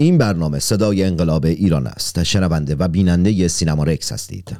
این برنامه صدای انقلاب ایران است. شنونده و بیننده سینما رکس هستید.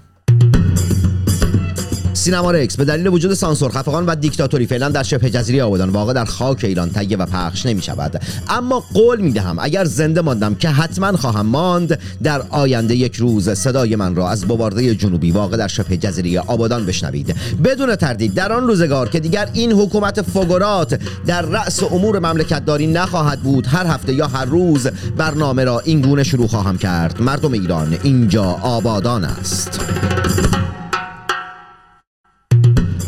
سینما رکس. به دلیل وجود سانسور خفقان و دیکتاتوری فعلا در شبه جزیره آبادان واقع در خاک ایران تهیه و پخش نمی شود اما قول می دهم اگر زنده ماندم که حتما خواهم ماند در آینده یک روز صدای من را از بوارده جنوبی واقع در شبه جزیره آبادان بشنوید. بدون تردید در آن روزگار که دیگر این حکومت فگرات در رأس امور مملکت داری نخواهد بود هر هفته یا هر روز برنامه را این گونه شروع خواهم کرد. مردم ایران اینجا آبادان است.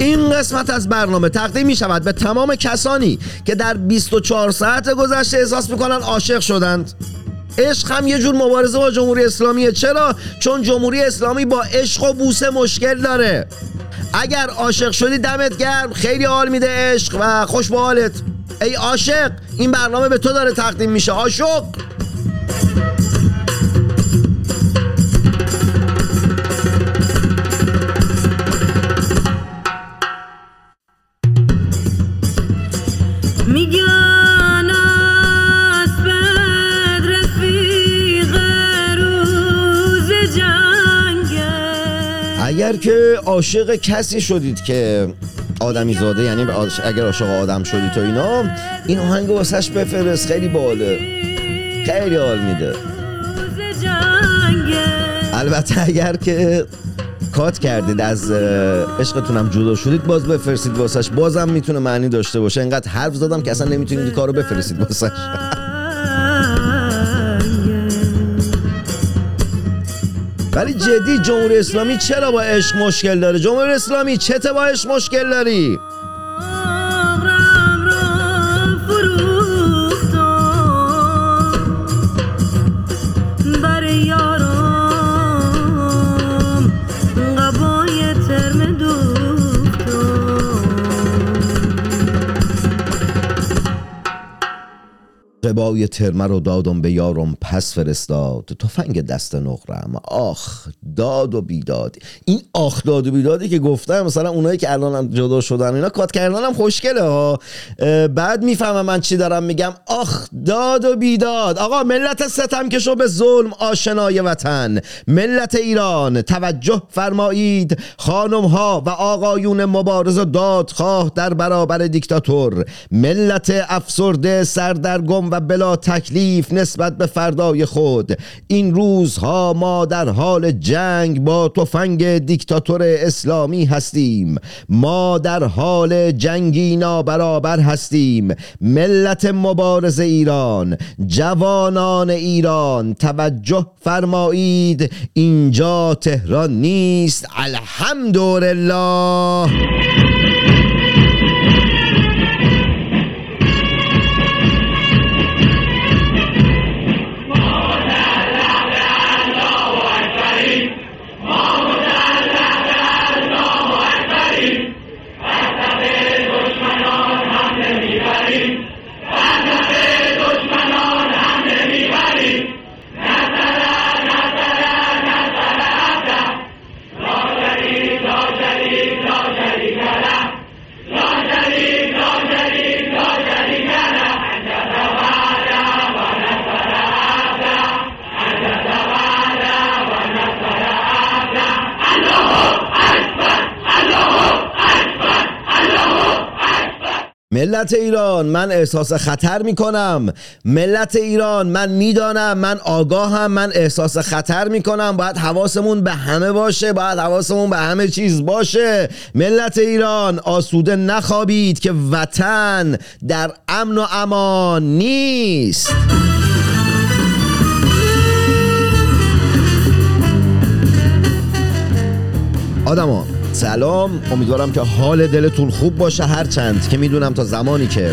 این قسمت از برنامه تقدیم می شود به تمام کسانی که در 24 ساعت گذشته احساس می‌کنن عاشق شدند. عشق هم یه جور مبارزه با جمهوری اسلامیه چرا؟ چون جمهوری اسلامی با عشق و بوسه مشکل داره. اگر عاشق شدی دمت گرم. خیلی حال میده عشق و خوش به حالت. ای عاشق این برنامه به تو داره تقدیم میشه. عاشق! که عاشق کسی شدید که آدمی زاده یعنی اگر عاشق آدم شدید تو اینا این آهنگ واسش بفرست خیلی باله. خیلی حال میده. البته اگر که کات کردید از عشقتونم جدا شدید باز بفرستید واسش. بازم می‌تونه معنی داشته باشه. انقدر حرف زدم که اصلا نمی‌تونید کارو بفرستید واسش. ولی جدی جمهوری اسلامی چرا با عشق مشکل داره؟ جمهوری اسلامی چته با عشق مشکل داری؟ قبای ترمه رو دادم به یارم پس فرستاد. تفنگ دست نقرم. آخ داد و بیداد. این آخ داد و بیدادی که گفتم مثلا اونایی که الان جدا شدن اینا کات کردن هم خوشگله ها. بعد می‌فهمم من چی دارم میگم. آخ داد و بیداد. آقا ملت ستم که شو به ظلم آشنای وطن. ملت ایران توجه فرمایید. خانم ها و آقایون مبارز و دادخواه در برابر دیکتاتور. ملت افسرده سردرگم و بلا تکلیف نسبت به فردای خود. این روزها ما در حال جنگ با تفنگ دیکتاتور اسلامی هستیم. ما در حال جنگی نابرابر هستیم. ملت مبارز ایران جوانان ایران توجه فرمایید. اینجا تهران نیست. الحمدلله. ملت ایران من احساس خطر می کنم ملت ایران من می‌دانم من آگاهم من احساس خطر می کنم باید حواسمون به همه باشه باید حواسمون به همه چیز باشه. ملت ایران آسوده نخوابید که وطن در امن و امان نیست. آدمان سلام. امیدوارم که حال دلتون خوب باشه هرچند که می‌دونم تا زمانی که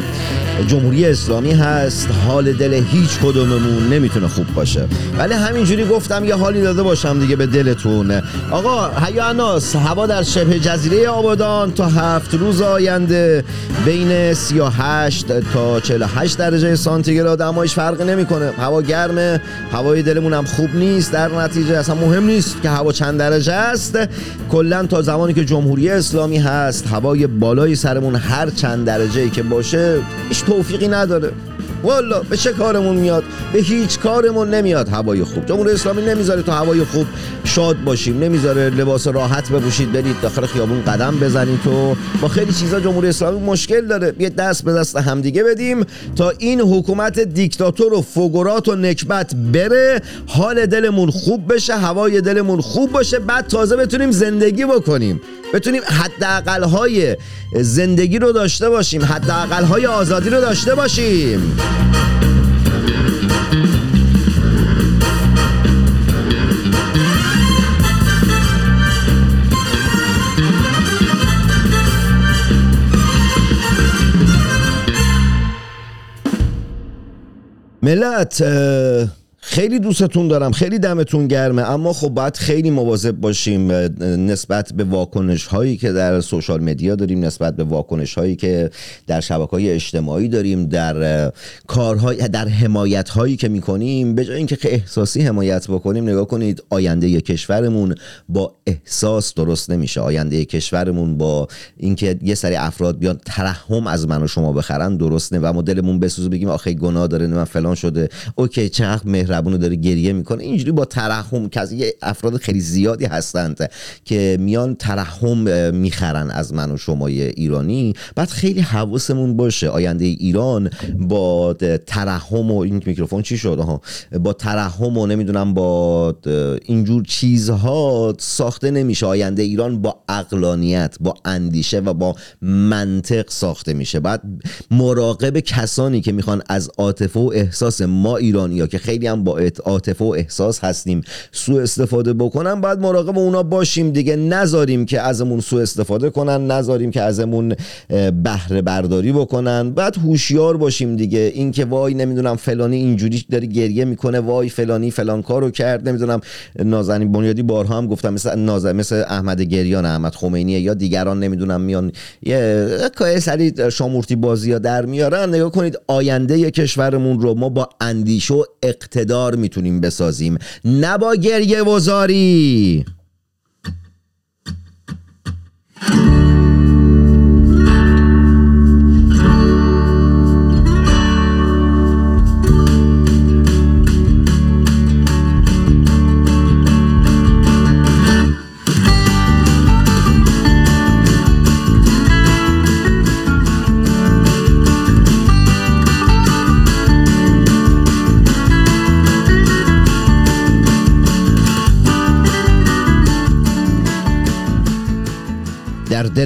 جمهوری اسلامی هست حال دل هیچ کدوممون نمی‌تونه خوب باشه. ولی همینجوری گفتم یه حالی داده باشم دیگه به دلتون. آقا اناس هوا در شبه جزیره آبادان تا هفت روز آینده. بین 38 تا 48 درجه سانتیگراد. اما هیچ فرقی نمی‌کنه. هوا گرمه هوای دلمون هم خوب نیست. در نتیجه اصلا مهم نیست که هوا چند درجه است. کلا تا زمانی که جمهوری اسلامی هست هوای بالای سرمون هر چند درجه ای که باشه هیچ توفیقی نداره. والا به چه کارمون میاد؟ به هیچ کارمون نمیاد. هوای خوب. جمهوری اسلامی نمی‌ذاره تو هوای خوب شاد باشیم. نمی‌ذاره لباس راحت بپوشید. برید داخل خیابون قدم بزنید تو با خیلی چیزا جمهوری اسلامی مشکل داره. یه دست به دست همدیگه بدیم تا این حکومت دیکتاتور و فوگورات و نکبت بره حال دلمون خوب بشه هوای دلمون خوب باشه بعد تازه بتونیم زندگی بکنیم. بتونیم حداقل های زندگی رو داشته باشیم حداقل های آزادی رو داشته باشیم. ملت خیلی دوستتون دارم خیلی دمتون گرمه اما خب باید خیلی مواظب باشیم نسبت به واکنش هایی که در سوشال مدیا داریم نسبت به واکنش هایی که در شبکه های اجتماعی داریم در کارهای در حمایت هایی که می‌کنیم به جای اینکه احساسی حمایت بکنیم نگاه کنید آینده کشورمون با احساس درست نمیشه. آینده کشورمون با اینکه یه سری افراد بیان ترحم از من و شما بخرن درست نه و ما دلمون بسوزه بگیم آخه گناه داره من فلان شده. اوکی چقدر مهربونو داره گریه می‌کنه. اینجوری با ترحم که یه افراد خیلی زیادی هستند که میان ترحم می‌خرن از من و شما ایرانی. بعد خیلی حواسمون باشه آینده ایران با ترحم و این میکروفون چی شد؟ ها با ترحم و نمی‌دونم با اینجور چیزها ساخته نمیشه. آینده ایران با اقلانیت با اندیشه و با منطق ساخته میشه. بعد مراقب کسانی که می‌خوان از عاطفه و احساس ما ایرانی ها که خیلی هم با عاطفه و احساس هستیم. سوء استفاده بکنن بعد مراقب اونا باشیم دیگه. نذاریم که ازمون سوء استفاده کنن نذاریم که ازمون بهره برداری بکنن. بعد هوشیار باشیم دیگه. اینکه وای نمی‌دونم فلانی اینجوری داره گریه می‌کنه وای فلانی فلان کارو کرد نمی‌دونم. نازنین بنیادی بارها هم گفتم مثل نازن مثل احمد گریان احمد خمینی یا دیگران نمی‌دونم میان. یه سری شامورتی بازی ها در میارن. نگاه کنید آینده کشورمون رو ما با اندیشه و اقتدار می‌تونیم بسازیم. نه با گریه وزاری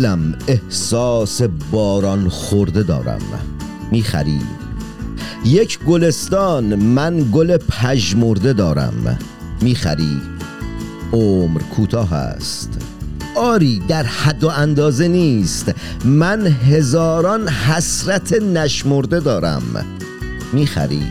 دلم احساس باران خورده دارم. می‌خری. یک گلستان من گل پژمرده دارم. می‌خری. عمر کوتاه است. آری در حد و اندازه نیست. من هزاران حسرت نشمرده دارم. می‌خری.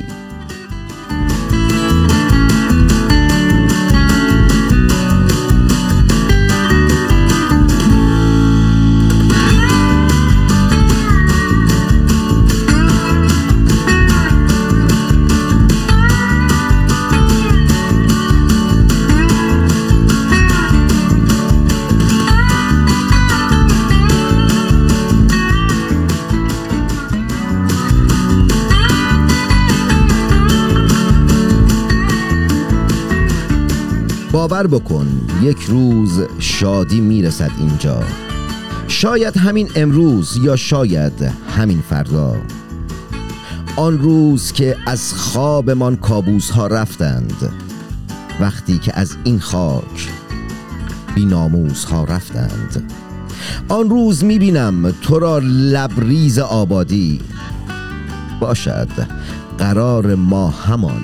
باور بکن یک روز شادی می‌رسد اینجا. شاید همین امروز یا شاید همین فردا. آن روز که از خوابمان کابوس ها رفتند وقتی که از این خاک بیناموس ها رفتند. آن روز می‌بینم تو را لبریز آبادی. باشد قرار ما همان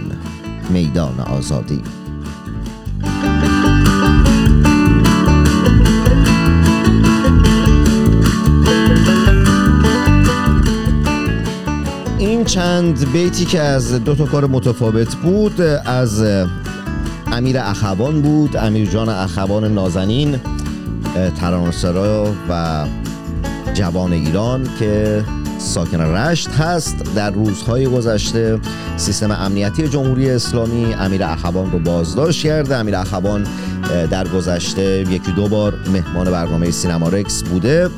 میدان آزادی. چند بیتی که از دو تا کار متفاوت بود از امیر اخوان بود امیر جان اخوان نازنین ترانسرا و جوان ایران که ساکن رشت هست. در روزهای گذشته سیستم امنیتی جمهوری اسلامی امیر اخوان رو بازداشت کرده. امیر اخوان در گذشته یکی دو بار مهمان برنامه سینما رکس بوده.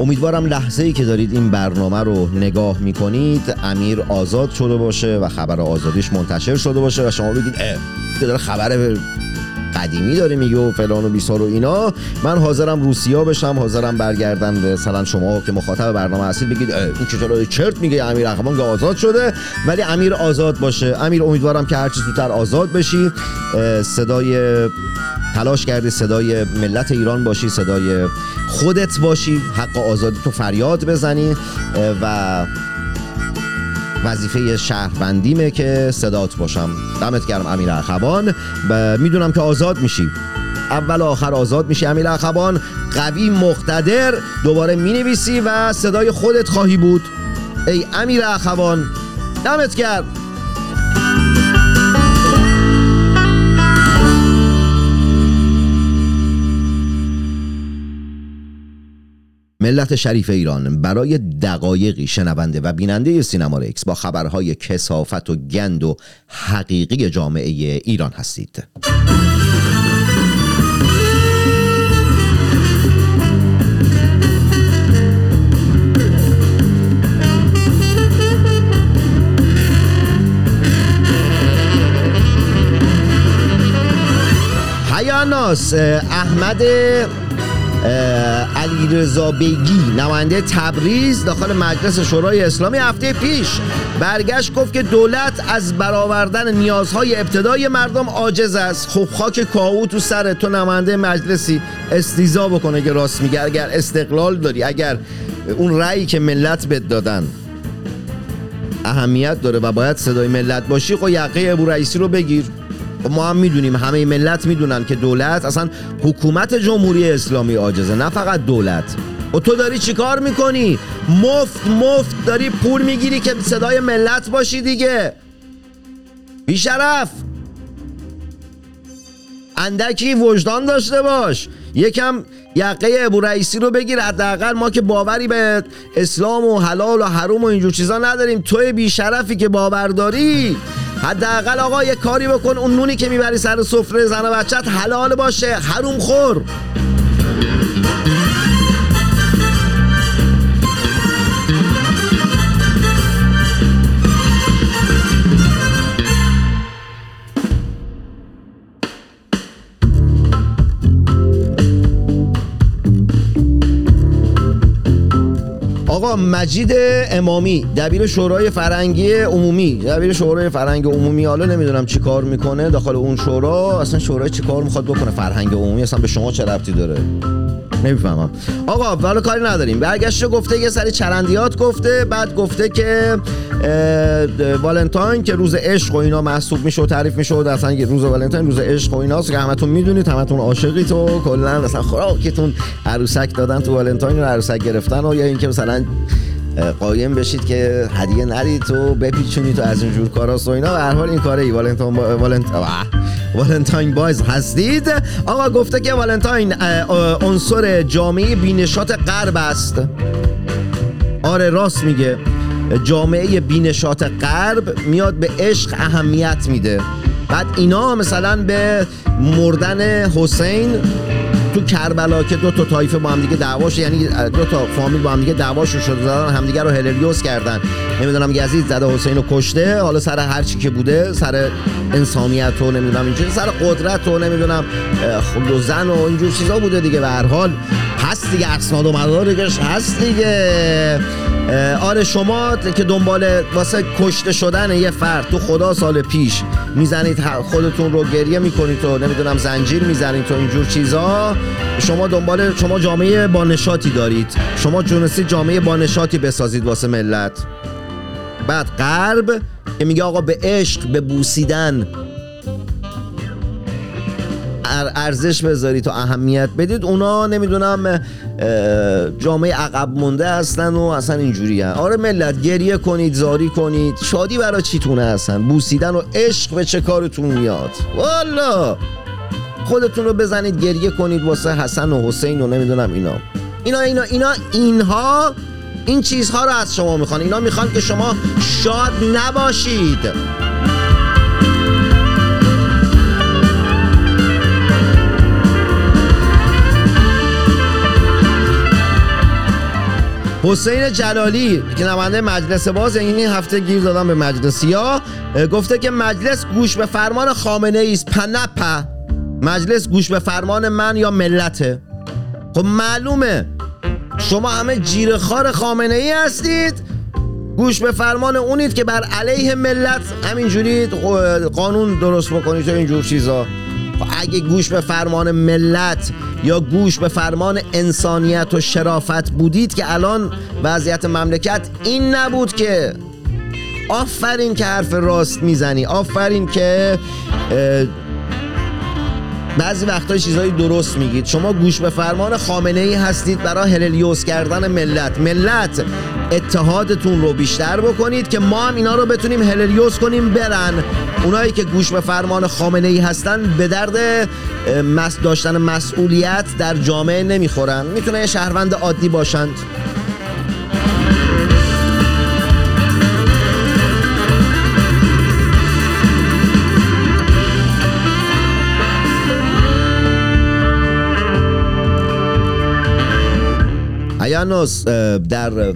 امیدوارم لحظه ای که دارید این برنامه رو نگاه می‌کنید امیر آزاد شده باشه و خبر آزادیش منتشر شده باشه و شما بگید اه داره خبر قدیمی داره میگه و فلان و بیسار و اینا. من حاضرم روسیا بشم حاضرم برگردم مثلا شما که مخاطب برنامه هستید بگید این چطور چرت میگه امیر اخوان که آزاد شده. ولی امیر آزاد باشه. امیر امیدوارم که هر چیز زودتر آزاد بشی. صدای تلاش کردی صدای ملت ایران باشی صدای خودت باشی حق آزادی تو فریاد بزنی و وظیفه شهروندیمه که صدات باشم. دمت گرم امیر اخوان. می‌دونم که آزاد میشی. اول آخر آزاد میشی امیر اخوان. قوی مقتدر دوباره می‌نویسی و صدای خودت خواهی بود. ای امیر اخوان دمت گرم. ملت شریف ایران برای دقایقی شنونده و بیننده سینما رکس با خبرهای کسافت و گند و حقیقی جامعه ایران هستید. حیاناس احمد علی رضا بیگی نماینده تبریز داخل مجلس شورای اسلامی. هفته پیش برگشت گفت که دولت از برآوردن نیازهای ابتدای مردم عاجز است. خب خاک کاهو تو سر تو نماینده مجلسی استیزا بکنه که راست میگه. اگر استقلال داری اگر اون رأیی که ملت بد دادن اهمیت داره و باید صدای ملت باشی خب یقه ابو رئیسی رو بگیر. ما هم می‌دونیم همه ملت می‌دونن که دولت اصلا حکومت جمهوری اسلامی عاجزه نه فقط دولت. و تو داری چیکار می‌کنی؟ مفت مفت داری پول می‌گیری که صدای ملت باشی دیگه. بیشرف. اندکی وجدان داشته باش. یکم یقه ابو رئیسی رو بگیر. حداقل ما که باوری به اسلام و حلال و حروم و اینجور چیزا نداریم. توی بیشرفی که باور داری حداقل آقا یه کاری بکن اون نونی که می‌بری سر سفره زن و بچت حلال باشه حروم خور آقا مجید امامی دبیر شورای فرنگی عمومی. دبیر شورای فرهنگ عمومی حالا نمی‌دونم چی کار می‌کنه داخل اون شورا. اصلا شورای چی کار می‌خواد بکنه؟ فرهنگ عمومی اصلا به شما چه ربطی داره؟ نمی‌فهمم. آقا والا کاری نداریم. برگشت گفته یه سری چرندیات گفته بعد گفته که والنتاین که روز عشق و اینا محسوب میشه و تعریف میشه و اصلا روز والنتاین روز عشق و ایناست. که همتون می‌دونید همتون عاشقی تو. کلا مثلا خوراکتون عروسک دادن تو والنتاین رو عروسک گرفتن و یا اینکه مثلا قایم بشید که هدیه ندید تو بپیچونی تو از اینجور کارا و اینا. و هر حال این کاره ای والنتاین با... والنت... Valentine boys هستید. آقا گفته که والنتاین عنصر جامعه بی‌نشاط غرب است. آره راست میگه. جامعه بی‌نشاط غرب میاد به عشق اهمیت میده. بعد اینا مثلا به مردن حسین تو کربلا که دو تا طایفه با هم دیگه دعواش یعنی دو تا فامیل با هم دیگه دعواشون شده زدن همدیگه رو هلریوس کردن. نمی‌دونم یزید زده حسین رو کشته حالا سر هر چی که بوده سر انسانیت و نمی‌دونم اینجوری سر قدرت و نمی‌دونم خود و زن و اینجور چیزا بوده دیگه به هر حال. هست دیگه اسناد و مدارکش هست دیگه. آره شما که دنبال واسه کشته شدن یه فرد تو خدا سال پیش می‌زنید خودتون رو گریه می‌کنید تو نمی‌دونم زنجیر می‌زنید تو اینجور چیزا شما دنبال شما جامعه با نشاطی دارید. شما جونسی جامعه با نشاطی بسازید واسه ملت. بعد غرب که میگه آقا به عشق به بوسیدن ارزش بذارید و اهمیت بدید. اونا نمی‌دونم جامعه عقب مونده هستن و اصلا اینجوری هستن آره ملت گریه کنید زاری کنید. شادی برای چیتونه هستن؟ بوسیدن و عشق به چه کارتون میاد؟ والا! خودتون رو بزنید گریه کنید واسه حسن و حسین و نمی‌دونم اینا. اینا اینا اینا اینها این چیزها رو از شما می‌خوان. اینا می‌خوان که شما شاد نباشید. حسین جلالی که نماینده مجلس باز این هفته گیر دادم به مجلسی ها گفته که مجلس گوش به فرمان خامنه ای است. پنپه مجلس گوش به فرمان من یا ملته؟ خب معلومه. شما همه جیرخار خامنه ای هستید. گوش به فرمان اونید که بر علیه ملت همینجوری قانون درست بکنید و اینجور چیزا. خب اگه گوش به فرمان ملت یا گوش به فرمان انسانیت و شرافت بودید که الان وضعیت مملکت این نبود که آفرین که حرف راست می‌زنی آفرین که بعضی وقتا چیزایی درست میگید. شما گوش به فرمان خامنه ای هستید برای هللیوس کردن ملت. ملت اتحادتون رو بیشتر بکنید که ما هم اینا رو بتونیم هللیوس کنیم برن. اونایی که گوش به فرمان خامنه ای هستن به درد داشتن مسئولیت در جامعه نمی‌خورن. می‌تونه شهروند عادی باشند. ایانوس در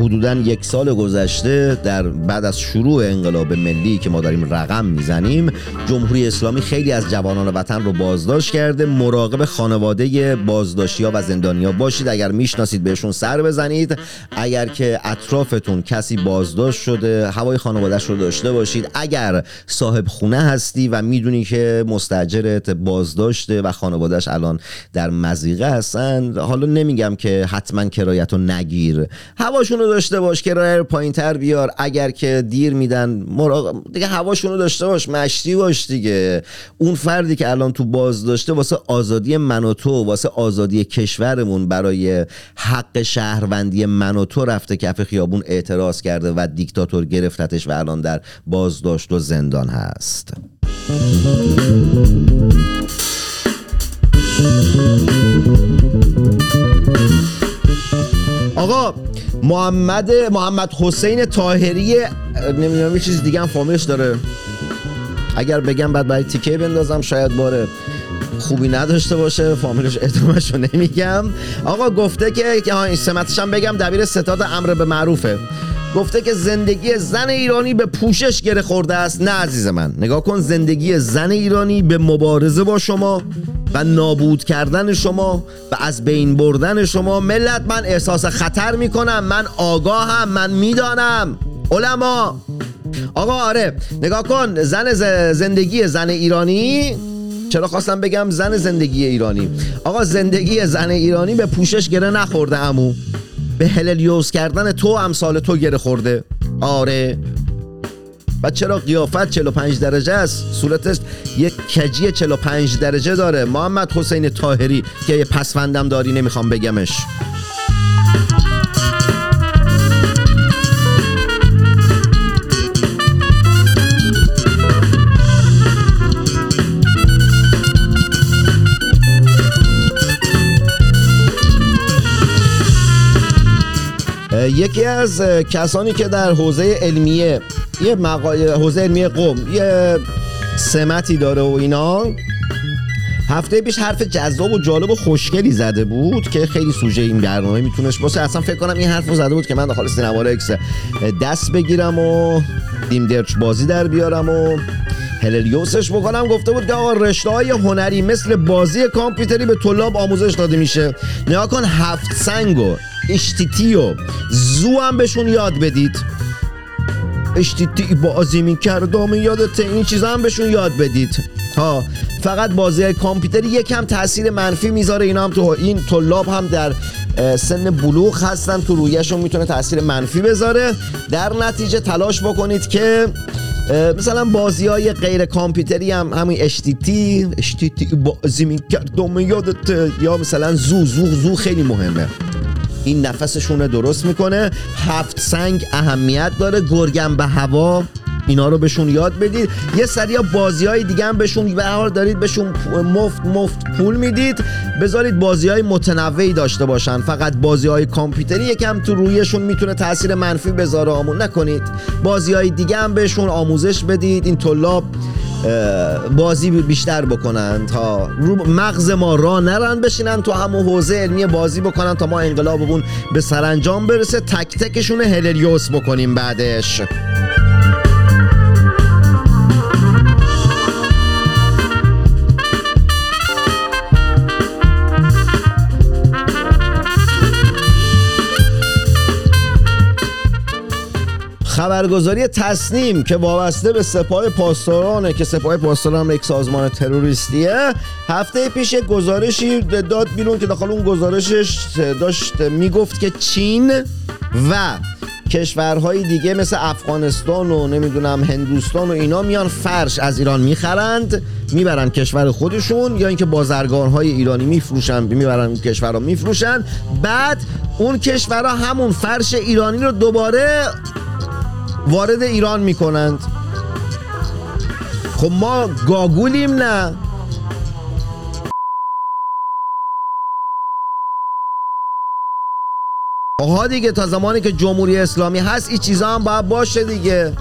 حدودا یک سال گذشته در بعد از شروع انقلاب ملی که ما داریم رقم می‌زنیم جمهوری اسلامی خیلی از جوانان وطن رو بازداشت کرده. مراقب خانواده بازداشتی ها و زندانیا باشید. اگر می‌شناسید بهشون سر بزنید. اگر که اطرافتون کسی بازداشت شده هوای خانوادهش رو داشته باشید. اگر صاحب خونه هستی و می‌دونی که مستجرت بازداشته و خانوادهش الان در مزیقه هستن حالا نمیگم که حتما کرایت رو نگیر. هواشون داشته باش که راه پایین تر بیار. اگر که دیر میدن مراقب دیگه هواشونو داشته باش مشتی باش دیگه. اون فردی که الان تو باز داشته واسه آزادی من و تو واسه آزادی کشورمون برای حق شهروندی من و تو رفته کف خیابون اعتراض کرده و دیکتاتور گرفتتش و الان در بازداشت و زندان هست. آقا محمد محمد حسین تاهری نمی‌دونم یه چیز دیگه هم فامیلش داره. اگر بگم بعد باید تیکه بندازم شاید باره خوبی نداشته باشه فامیلش ادامهش رو نمیگم. آقا گفته که این سمتش هم بگم دبیر ستاد امر به معروفه. گفته که زندگی زن ایرانی به پوشش گره خورده است. نه عزیز من. نگاه کن زندگی زن ایرانی به مبارزه با شما و نابود کردن شما و از بین بردن شما ملت من احساس خطر می‌کنم. من آگاهم من می‌دانم. علما. آقا آره. نگاه کن زن زندگی زن ایرانی چرا خواستم بگم زن زندگی ایرانی؟ آقا زندگی زن ایرانی به پوشش گره نخورده امو به هللیوس کردن تو امثال تو گره خورده. آره. و چرا قیافت 45 درجه است؟ صورتش یک کجی 45 درجه داره. محمد حسین تاهری که یه پسوندم داری نمی‌خوام بگمش. یکی از کسانی که در حوزه علمیه یه مقای حوزه علمی قوم یه سمتی داره و اینا هفته پیش حرف جذاب و جالب و خوشگلی زده بود که خیلی سوژه این برنامه میتونش باشه. اصلا فکر کنم این حرف رو زده بود که من داخل سینما اکس دست بگیرم و دیم درچ بازی در بیارم و هللیوسش بکنم. گفته بود که آقا رشته های هنری مثل بازی کامپیوتری به طلاب آموزش داده میشه. نگاه کن هفت سنگ و اشتیتی و زو هم بهشون یاد بدید. اشتیتی بازی می‌کردم یادت این چیزا هم بهشون یاد بدید. ها فقط بازی کامپیوتری یکم تاثیر منفی می‌ذاره اینا هم تو این طلاب هم در سن بلوغ هستن تو رویشون می‌تونه تاثیر منفی بذاره. در نتیجه تلاش بکنید که مثلا بازی های غیر کامپیوتری هم همین اشتیتی اشتیتی بازی می‌کردم یادت یا مثلا زو زو زو خیلی مهمه. این نفسشون رو درست می‌کنه. هفت سنگ اهمیت داره. گرگم به هوا اینا رو بهشون یاد بدید. یه سری بازی های دیگه هم بهشون به حال دارید بهشون مفت مفت پول می‌دید. بذارید بازی های متنوعی داشته باشن. فقط بازی های کامپیوتری یکم تو رویشون می‌تونه تاثیر منفی بذاره. آمون نکنید. بازی های دیگه هم بهشون آموزش بدید. این طلاب بازی بیشتر بکنن تا رو مغز ما را نرن بشینن تو همون حوزه علمی بازی بکنن تا ما انقلابمون به سرانجام برسه. تک تکشون هلریوس بکنیم بعدش. خبرگزاری تصنیم که وابسته به سپاه پاسدارانه که سپاه پاسداران یک سازمان تروریستیه. هفته پیش یک گزارشی داد بیرون که داخل اون گزارشش داشت می‌گفت که چین و کشورهای دیگه مثل افغانستان و نمی‌دونم هندوستان و اینا میان فرش از ایران می‌خرند می‌برن کشور خودشون یا اینکه بازرگانهای ایرانی میفروشن می‌برن اون کشورها میفروشن. بعد اون کشورها همون فرش ایرانی رو دوباره وارد ایران می‌کنند. خب ما گاگولیم نه. آها دیگه تا زمانی که جمهوری اسلامی هست این چیزا هم باید باشه دیگه.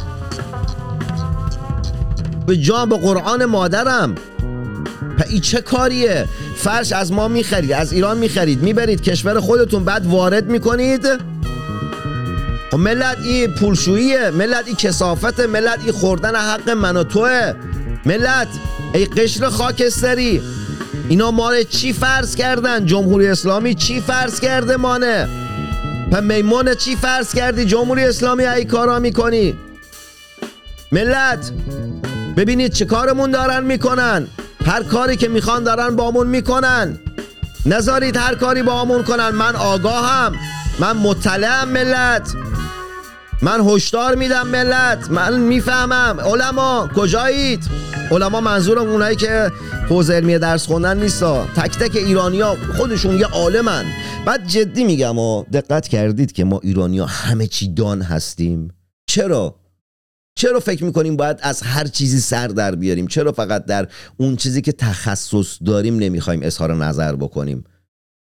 به جان به قرآن مادرم. این چه کاریه؟ فرش از ما می‌خرید از ایران می‌خرید. می‌برید کشور خودتون بعد وارد می‌کنید. ملت این پولشوییه ملت این کسافت ملت این خوردن حق من و توه. ملت ای قشر خاکستری اینا ما چی فرض کردن؟ جمهوری اسلامی چی فرض کرده مانه؟ و میمون چی فرض کردی جمهوری اسلامی ای کارا می‌کنی؟ ملت ببینید چه کارمون دارن می‌کنن. هر کاری که می‌خوان دارن بامون می‌کنن. نذارید هر کاری بامون کنن. من آگاهم. من مطلعم ملت. من هشدار میدم ملت. من می‌فهمم. علما کجایید؟ علما منظورم اونایی که حوزه علمی درس خوندن نیستا. تک تک ایرانیا خودشون یه عالمن. بعد جدی میگم و دقت کردید که ما ایرانیا همه چی دان هستیم. چرا؟ چرا فکر می‌کنیم باید از هر چیزی سر در بیاریم؟ چرا فقط در اون چیزی که تخصص داریم نمی‌خوایم اظهار نظر بکنیم؟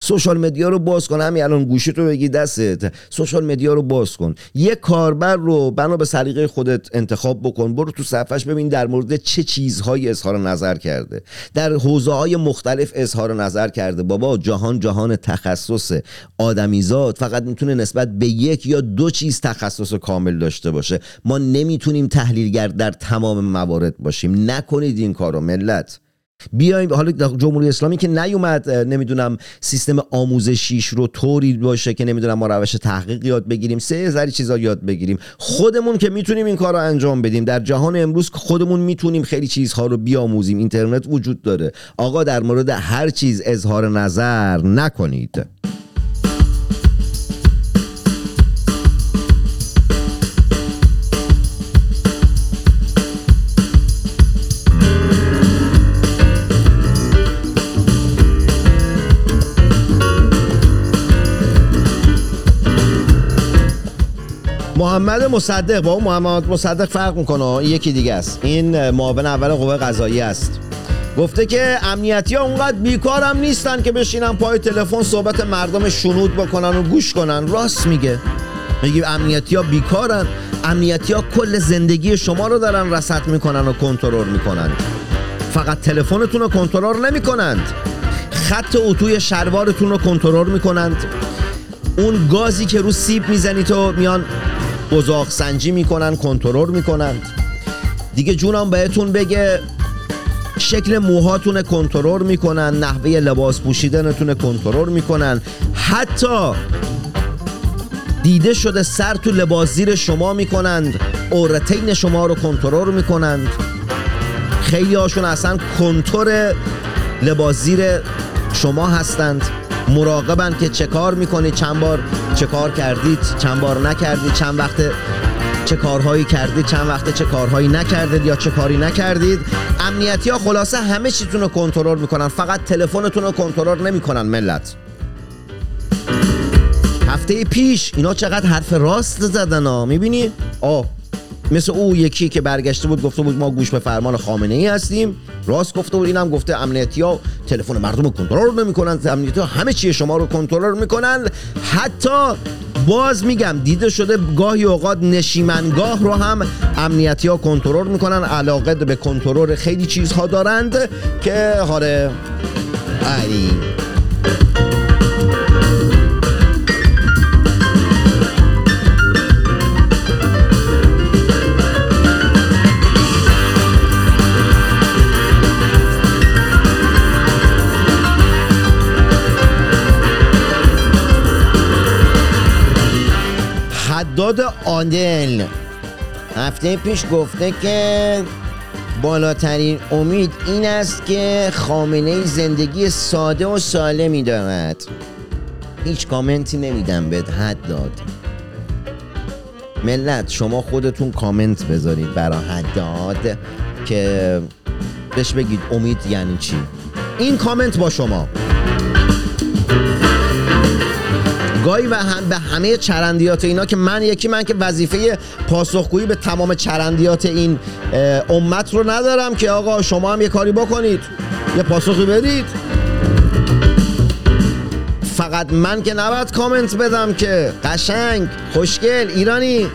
سوشال مدیا رو باز کن همین الان گوشی رو بگی دستت. سوشال مدیا رو باز کن. یه کاربر رو بنا به سلیقه خودت انتخاب بکن. برو تو صفحش ببین در مورد چه چیزهایی اظهار نظر کرده. در حوزه های مختلف اظهار نظر کرده. بابا جهان جهان تخصص آدمیزاد. فقط می‌تونه نسبت به یک یا دو چیز تخصص کامل داشته باشه. ما نمی‌تونیم تحلیلگر در تمام موارد باشیم. نکنید این کارو ملت. بیایم حالا جمهوری اسلامی که نیومد نمی‌دونم سیستم آموزشیش رو طوری باشه که نمی‌دونم ما روش تحقیق یاد بگیریم سه هزاری چیزا یاد بگیریم. خودمون که می‌تونیم این کار رو انجام بدیم. در جهان امروز خودمون می‌تونیم خیلی چیزها رو بیاموزیم. اینترنت وجود داره. آقا در مورد هر چیز اظهار نظر نکنید. محمد مصدق با اون محمد مصدق فرق می‌کنه. یکی دیگه است. این معاون اول قوه قضایی است. گفته که امنیتی ها اونقدر هم نیستن که بشینن پای تلفن صحبت مردم شنود بکنن و گوش کنن. راست میگه. میگه امنیتی ها بیکارن. امنیتی ها کل زندگی شما رو دارن رسط می‌کنن و کنترل می‌کنن. فقط تلفنتون رو کنترل نمی‌کنند. خط اتوی شلوارتون رو کنترل می‌کنند. اون گازی که رو سیب می‌زنی تو میان بزاق سنجی می‌کنن کنترل می‌کنن. دیگه جونم بهتون بگه شکل موهاتون کنترل می‌کنن نحوه لباس پوشیدنتون کنترل می‌کنن. حتی دیده شده سر تو لباس زیر شما می‌کنند اورتین شما رو کنترل می‌کنند. خیلی هاشون اصلا کنتور لباس زیر شما هستند. مراقبن که چه کار می‌کنید چند بار چه کار کردید چند بار نکردید چند وقت چه کارهایی کردید چند وقته چه کارهایی نکردید یا چه کاری نکردید. امنیتی ها خلاصه همه چیتون رو کنترل می‌کنن فقط تلفنتون رو کنترل نمی‌کنن ملت. هفته پیش اینا چقدر حرف راست زدن ها می‌بینی؟ آه مثل او یکی که برگشته بود گفته بود ما گوش به فرمان خامنه ای هستیم. راست گفته بود اینم گفته امنیتی ها تلفن مردم رو کنترل نمی‌کنن امنیتی همه چیه شما رو کنترل می‌کنن. حتی باز میگم دیده شده گاهی اوقات نشیمنگاه رو هم امنیتی ها کنترل می‌کنن علاقه به کنترل خیلی چیزها دارند که هاره علی حداد آدل هفته پیش گفته که بالاترین امید این است که خامنه زندگی ساده و سالمی دارد. هیچ کامنتی نمیدم بهت حد داد. ملت شما خودتون کامنت بذارید برای حداد که بهش بگید امید یعنی چی. این کامنت با شما. گاهی و هم به همه چرندیات اینا که من یکی من که وظیفه پاسخگویی به تمام چرندیات این امت رو ندارم که آقا شما هم یه کاری بکنید. یه پاسخی بدید. فقط من که نباید کامنت بدم که قشنگ خوشگل ایرانی.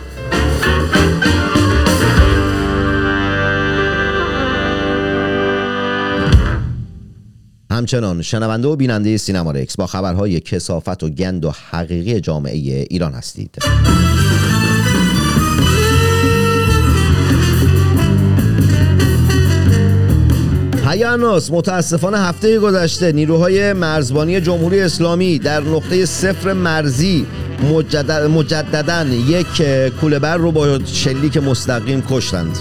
همچنان شنونده و بیننده سینما رکس با خبرهای کسافت و گند و حقیقی جامعه ایران هستید. هیاناس متاسفانه هفته گذشته نیروهای مرزبانی جمهوری اسلامی در نقطه صفر مرزی مجددا یک کولبر رو با شلیک مستقیم کشتند.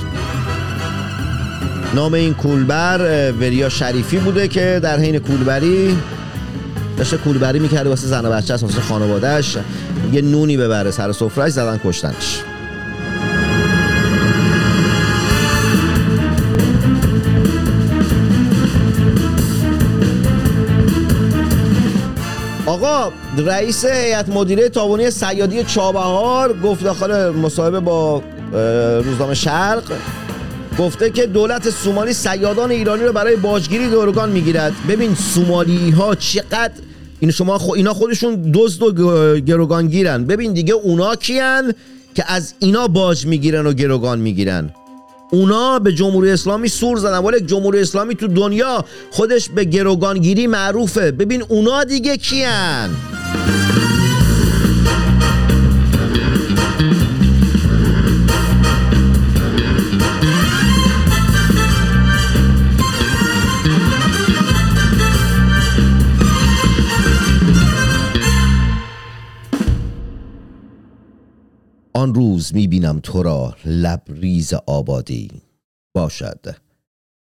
نام این کولبر وریا شریفی بوده که در حین کولبری داشته کولبری می‌کرده واسه زن و بچه واسه خانوادهش یه نونی ببره سر سفرهش زدن کشتنش. آقا رئیس هیئت مدیره تابونی سیادی چابهار گفت داخل مصاحبه با روزنامه شرق گفته که دولت سومالی سیادان ایرانی رو برای باجگیری گروگان می‌گیرد. ببین سومالی ها چقدر این شما خو اینا خودشون دزد و گروگان گیرن ببین دیگه اونا کیان که از اینا باج می‌گیرن و گروگان می‌گیرن. اونا به جمهوری اسلامی سور زدن. ولی جمهوری اسلامی تو دنیا خودش به گروگانگیری معروفه. ببین اونا دیگه کیان؟ آن روز می‌بینم تو را لبریز آبادی. باشد.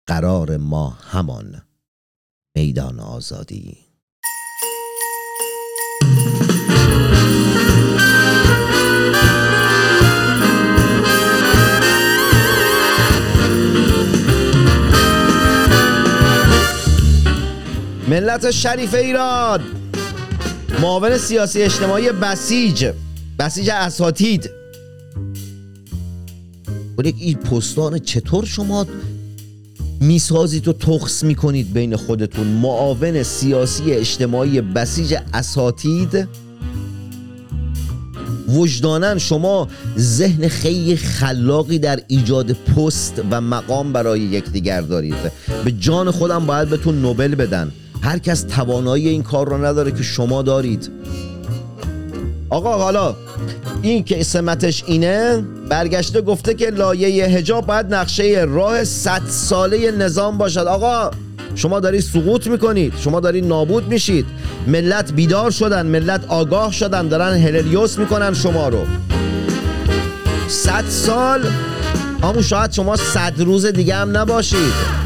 قرار ما همان میدان آزادی. ملت شریف ایران. معاون سیاسی اجتماعی بسیج. بسیج اساتید. ولی این پستان چطور شما می‌سازید و تخص می‌کنید بین خودتون؟ معاون سیاسی اجتماعی بسیج اساتید؟ وجدانن شما ذهن خیلی خلاقی در ایجاد پست و مقام برای یکدیگر دارید. به جان خودم باید بهتون نوبل بدن. هر کس توانایی این کار رو نداره که شما دارید. آقا حالا این که سمتش اینه برگشته گفته که لایه هجاب باید نقشه راه صد ساله نظام باشد. آقا شما دارید سقوط می‌کنید شما دارید نابود میشید. ملت بیدار شدن ملت آگاه شدن دارن هلریوس می‌کنن شما رو. صد سال؟ همون شاید شما صد روز دیگه هم نباشید.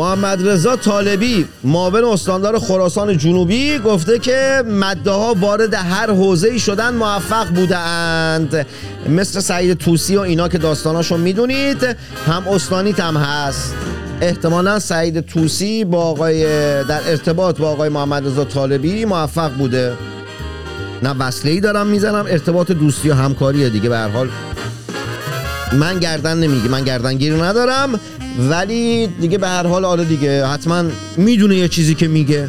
محمد رضا طالبی معاون استاندار خراسان جنوبی گفته که مده ها وارد هر حوزه شدن موفق بودند. مثل سعید توسی و اینا که داستاناشو می‌دونید هم استانیت هم هست. احتمالا سعید توسی با آقای در ارتباط با آقای محمد رضا طالبی موفق بوده. نه وصله ای دارم می‌زنم ارتباط دوستی و همکاریه دیگه به هر حال. من گردن نمیگه من گردن گیر ندارم ولی دیگه به هر حال آره دیگه حتما می‌دونه یه چیزی که میگه.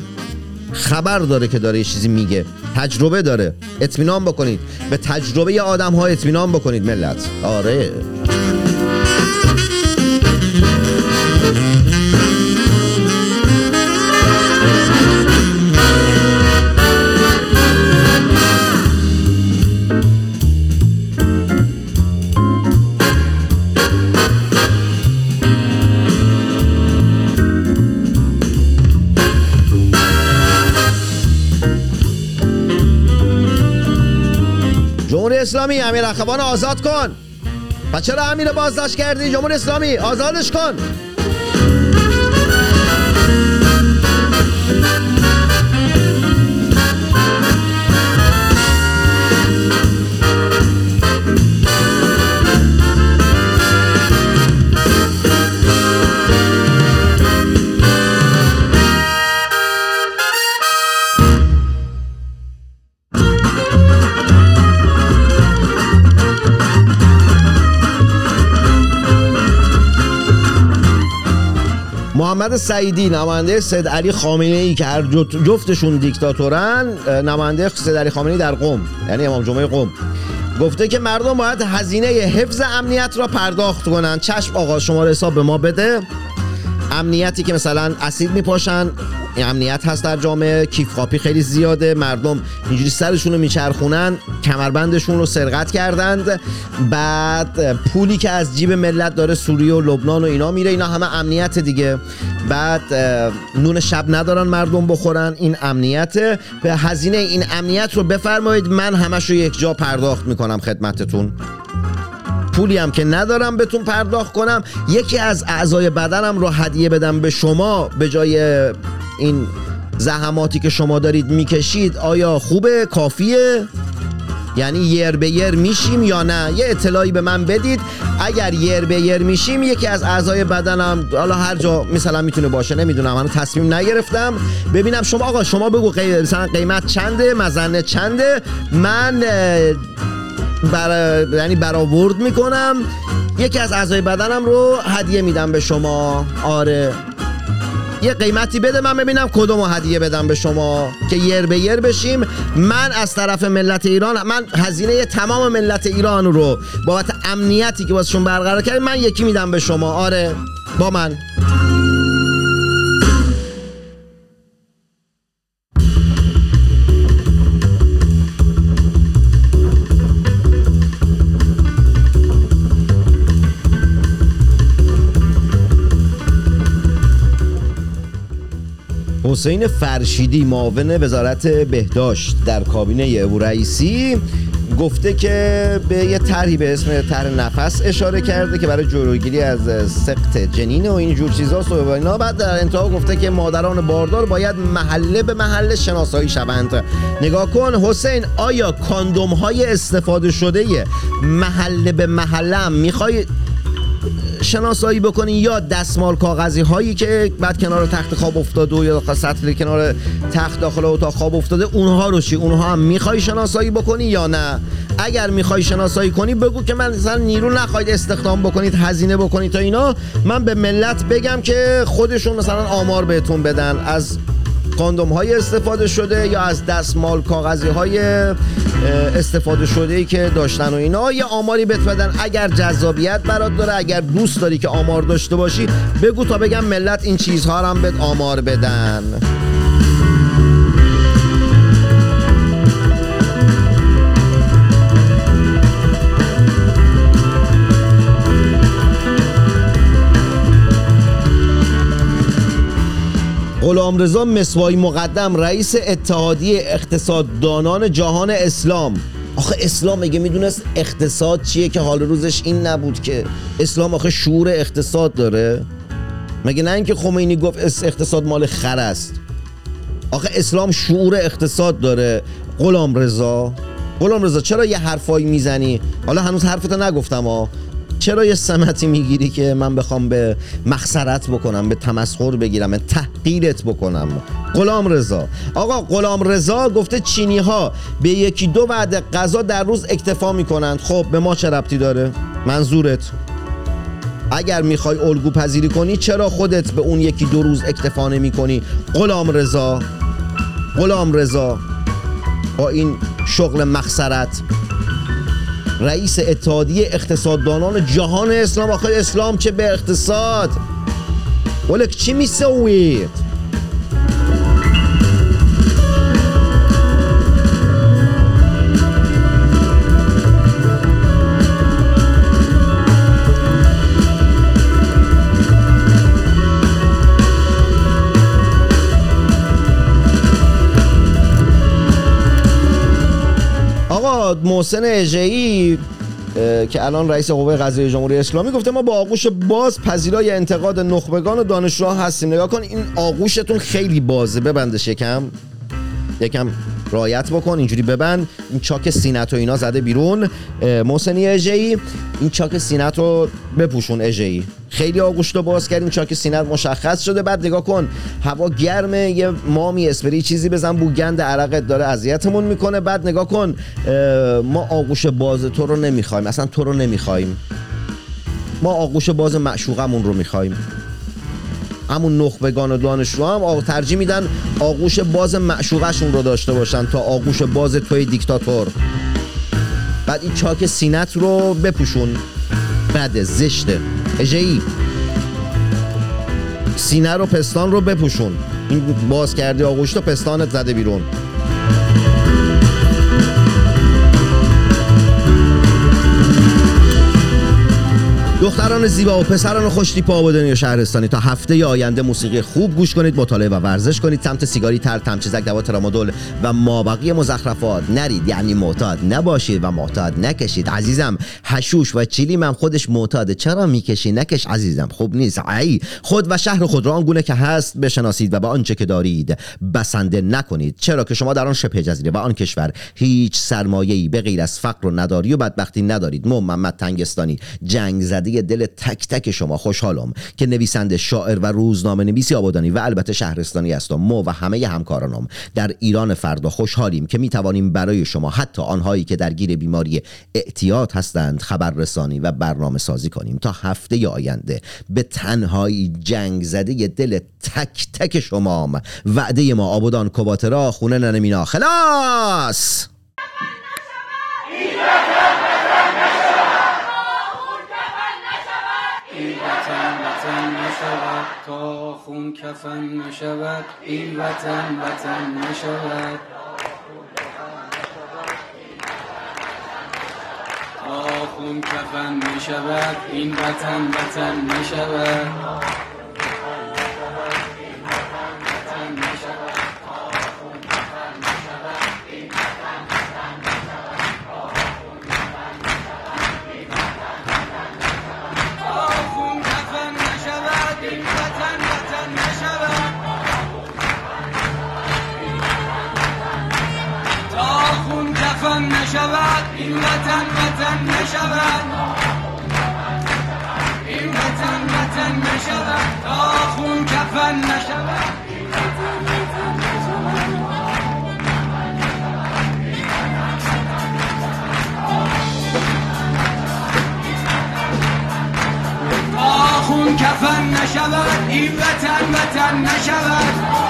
خبر داره که داره یه چیزی میگه. تجربه داره. اطمینان بکنید. به تجربه آدم ها اطمینان بکنید ملت. آره. اسلامی امیر اخوان آزاد کن. و چرا امیر بازداشت کردی؟ جمهوری اسلامی آزادش کن. محمد سعیدی نماینده سید علی خامنه ای که هر جفتشون دیکتاتورن نماینده سید علی خامنه ای در قم یعنی امام جمعه قم گفته که مردم باید هزینه حفظ امنیت را پرداخت کنن. چشم آقا شما حساب به ما بده. امنیتی که مثلا اسید میپاشن امنیت هست در جامعه کیف کاپی خیلی زیاده مردم اینجوری سرشون رو میچرخونن کمربندشون رو سرقت کردند. بعد پولی که از جیب ملت داره سوریه و لبنان و اینا میره اینا همه امنیت دیگه. بعد نون شب ندارن مردم بخورن این امنیت به هزینه این امنیت رو بفرمایید من همش رو یک جا پرداخت می‌کنم خدمتتون. پولی هم که ندارم بهتون پرداخت کنم. یکی از اعضای بدنم رو هدیه بدم به شما به جای این زحماتی که شما دارید می‌کشید. آیا خوبه؟ کافیه؟ یعنی یر به یر میشیم یا نه؟ یه اطلاعی به من بدید. اگر یر به یر میشیم یکی از اعضای بدنم حالا هر جا مثلا می‌تونه باشه نمی‌دونم من تصمیم نگرفتم. ببینم شما آقا شما بگو مثلا قیمت چنده مزنه چنده؟ من بر... یعنی برآورد می‌کنم. یکی از اعضای بدنم رو هدیه میدم به شما. آره. یه قیمتی بده من ببینم کدوم هدیه بدم به شما که یر به یر بشیم. من از طرف ملت ایران من هزینه تمام ملت ایران رو بابت امنیتی که واسشون برقرار کرد من یکی میدم به شما. آره با من. حسین فرشیدی معاون وزارت بهداشت در کابینه او رئیسی گفته که به یه طرحی به اسم طرح نفس اشاره کرده که برای جلوگیری از سقط جنین و این جور چیزا و اینا. بعد در انتها گفته که مادران باردار باید محله به محله شناسایی شوند. نگاه کن حسین آیا کاندوم های استفاده شده محله به محله می‌خوای شناسایی بکنین یا دستمال کاغذی هایی که بعد کنار تخت خواب افتاده و یا سطل کنار تخت داخل اتاق خواب افتاده اونها رو چی؟ اونها هم می‌خوای شناسایی بکنی یا نه؟ اگر می‌خوای شناسایی کنی بگو که من مثلا نیرو نخواید استخدام بکنید هزینه بکنید تا اینا. من به ملت بگم که خودشون مثلا آمار بهتون بدن از کاندوم های استفاده شده یا از دستمال کاغذی های استفاده شده ای که داشتن و اینا. یه آماری بهت بدن؟ اگر جذابیت برات داره اگر دوست داری که آمار داشته باشی بگو تا بگم ملت این چیزها هم بهت آمار بدن. غلامرضا مسوایی مقدم رئیس اتحادیه اقتصاددانان جهان اسلام. آخه اسلام میگه می‌دونست اقتصاد چیه که حال روزش این نبود که؟ اسلام آخه شعور اقتصاد داره. مگه نه اینکه خمینی گفت اقتصاد مال خر است؟ آخه اسلام شعور اقتصاد داره. غلام رضا. غلام رضا چرا یه حرفایی می‌زنی؟ حالا هنوز حرفتو نگفتم ها. چرا یه سمتی می‌گیری که من بخوام به مخسرت بکنم به تمسخر بگیرم به تحقیرت بکنم؟ غلام رضا. آقا غلام رضا گفته چینی ها به یکی دو وعده غذا در روز اکتفا می‌کنند. خب به ما چه ربطی داره؟ منظورت؟ اگر می‌خوای الگو پذیری کنی چرا خودت به اون یکی دو روز اکتفا نمی کنی غلام رضا. غلام رضا با این شغل مخسرت رئیس اتحادیه اقتصاددانان جهان اسلام آخه اسلام چه به اقتصاد؟ ولک چی میسوید؟ محسنی اژه‌ای که الان رئیس قوه قضاییه جمهوری اسلامی گفته ما با آغوش باز پذیرای انتقاد نخبگان و دانشجوها هستیم. نگاه کن این آغوشتون خیلی بازه. ببنده شکم یکم. رعایت بکن اینجوری ببند. این چاک سینت و اینا زده بیرون. محسنی اژه‌ای این چاک سینت رو بپوشون اژه‌ای خیلی آغوش رو باز کردیم چاک سینت مشخص شده. بعد نگاه کن هوا گرمه یه مامی اسپری چیزی بزن بو گند عرقت داره اذیتمون می‌کنه. بعد نگاه کن ما آغوش باز تو رو نمی‌خوایم اصلا تو رو نمی‌خوایم. ما آغوش باز معشوقمون رو می‌خوایم. همون نخبگان و دانشجو هم ترجیح میدن آغوش باز معشوقشون رو داشته باشن تا آغوش باز توی دیکتاتور. بعد این چاک سینت رو بپوشون. بده زشته اجهی سینه رو پستان رو بپوشون. این باز کردی آغوش تو پستانت زده بیرون. دختران زیبا و پسران خوشتیپ آبادانی و شهرستانی. تا هفته آینده موسیقی خوب گوش کنید مطالعه و ورزش کنید. سمت سیگاری تر تمچزک دوا ترامادول و مابقی مزخرفات نرید. یعنی معتاد نباشید و معتاد نکشید. عزیزم حشوش و چیلی من خودش معتاده چرا می‌کشی؟ نکش عزیزم. خوب نیست. ای خود و شهر خود را آنگونه که هست بشناسید و به آنچه که دارید بسنده نکنید. چرا که شما در آن شبه جزیره و آن کشور هیچ سرمایه‌ای به غیر از فقر و نداری و بدبختی ندارید. محمد تنگستانی جنگ زده دل تک تک شما. خوشحالم که نویسنده شاعر و روزنامه نویسی آبادانی و البته شهرستانی هستم. مو و همه همکارانم در ایران فردا خوشحالیم که می توانیم برای شما حتی آنهایی که درگیر بیماری اعتیاد هستند خبررسانی و برنامه سازی کنیم. تا هفته آینده به تنهایی جنگ زده دل تک تک شما وعده ما آبادان کوباترا خونه ننمینا خلاص! تا خون کفن نشود این وطن وطن نشود. تا خون کفن نشود این وطن وطن نشود. نشود این وطن وطن نشود این وطن وطن نشود تا خون کفن نشود خون کفن نشود این وطن وطن نشود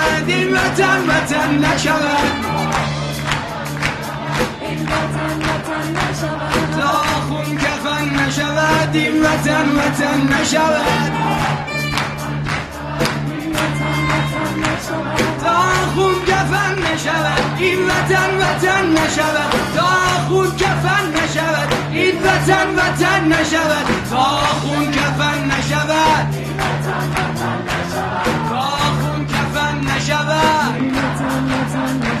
نشود این وطن وطن نشود تا خون کفن نشود این وطن وطن نشود تا خون کفن نشود این وطن وطن نشود تا خون کفن نشود این وطن وطن نشود تا خون کفن نشود 我们要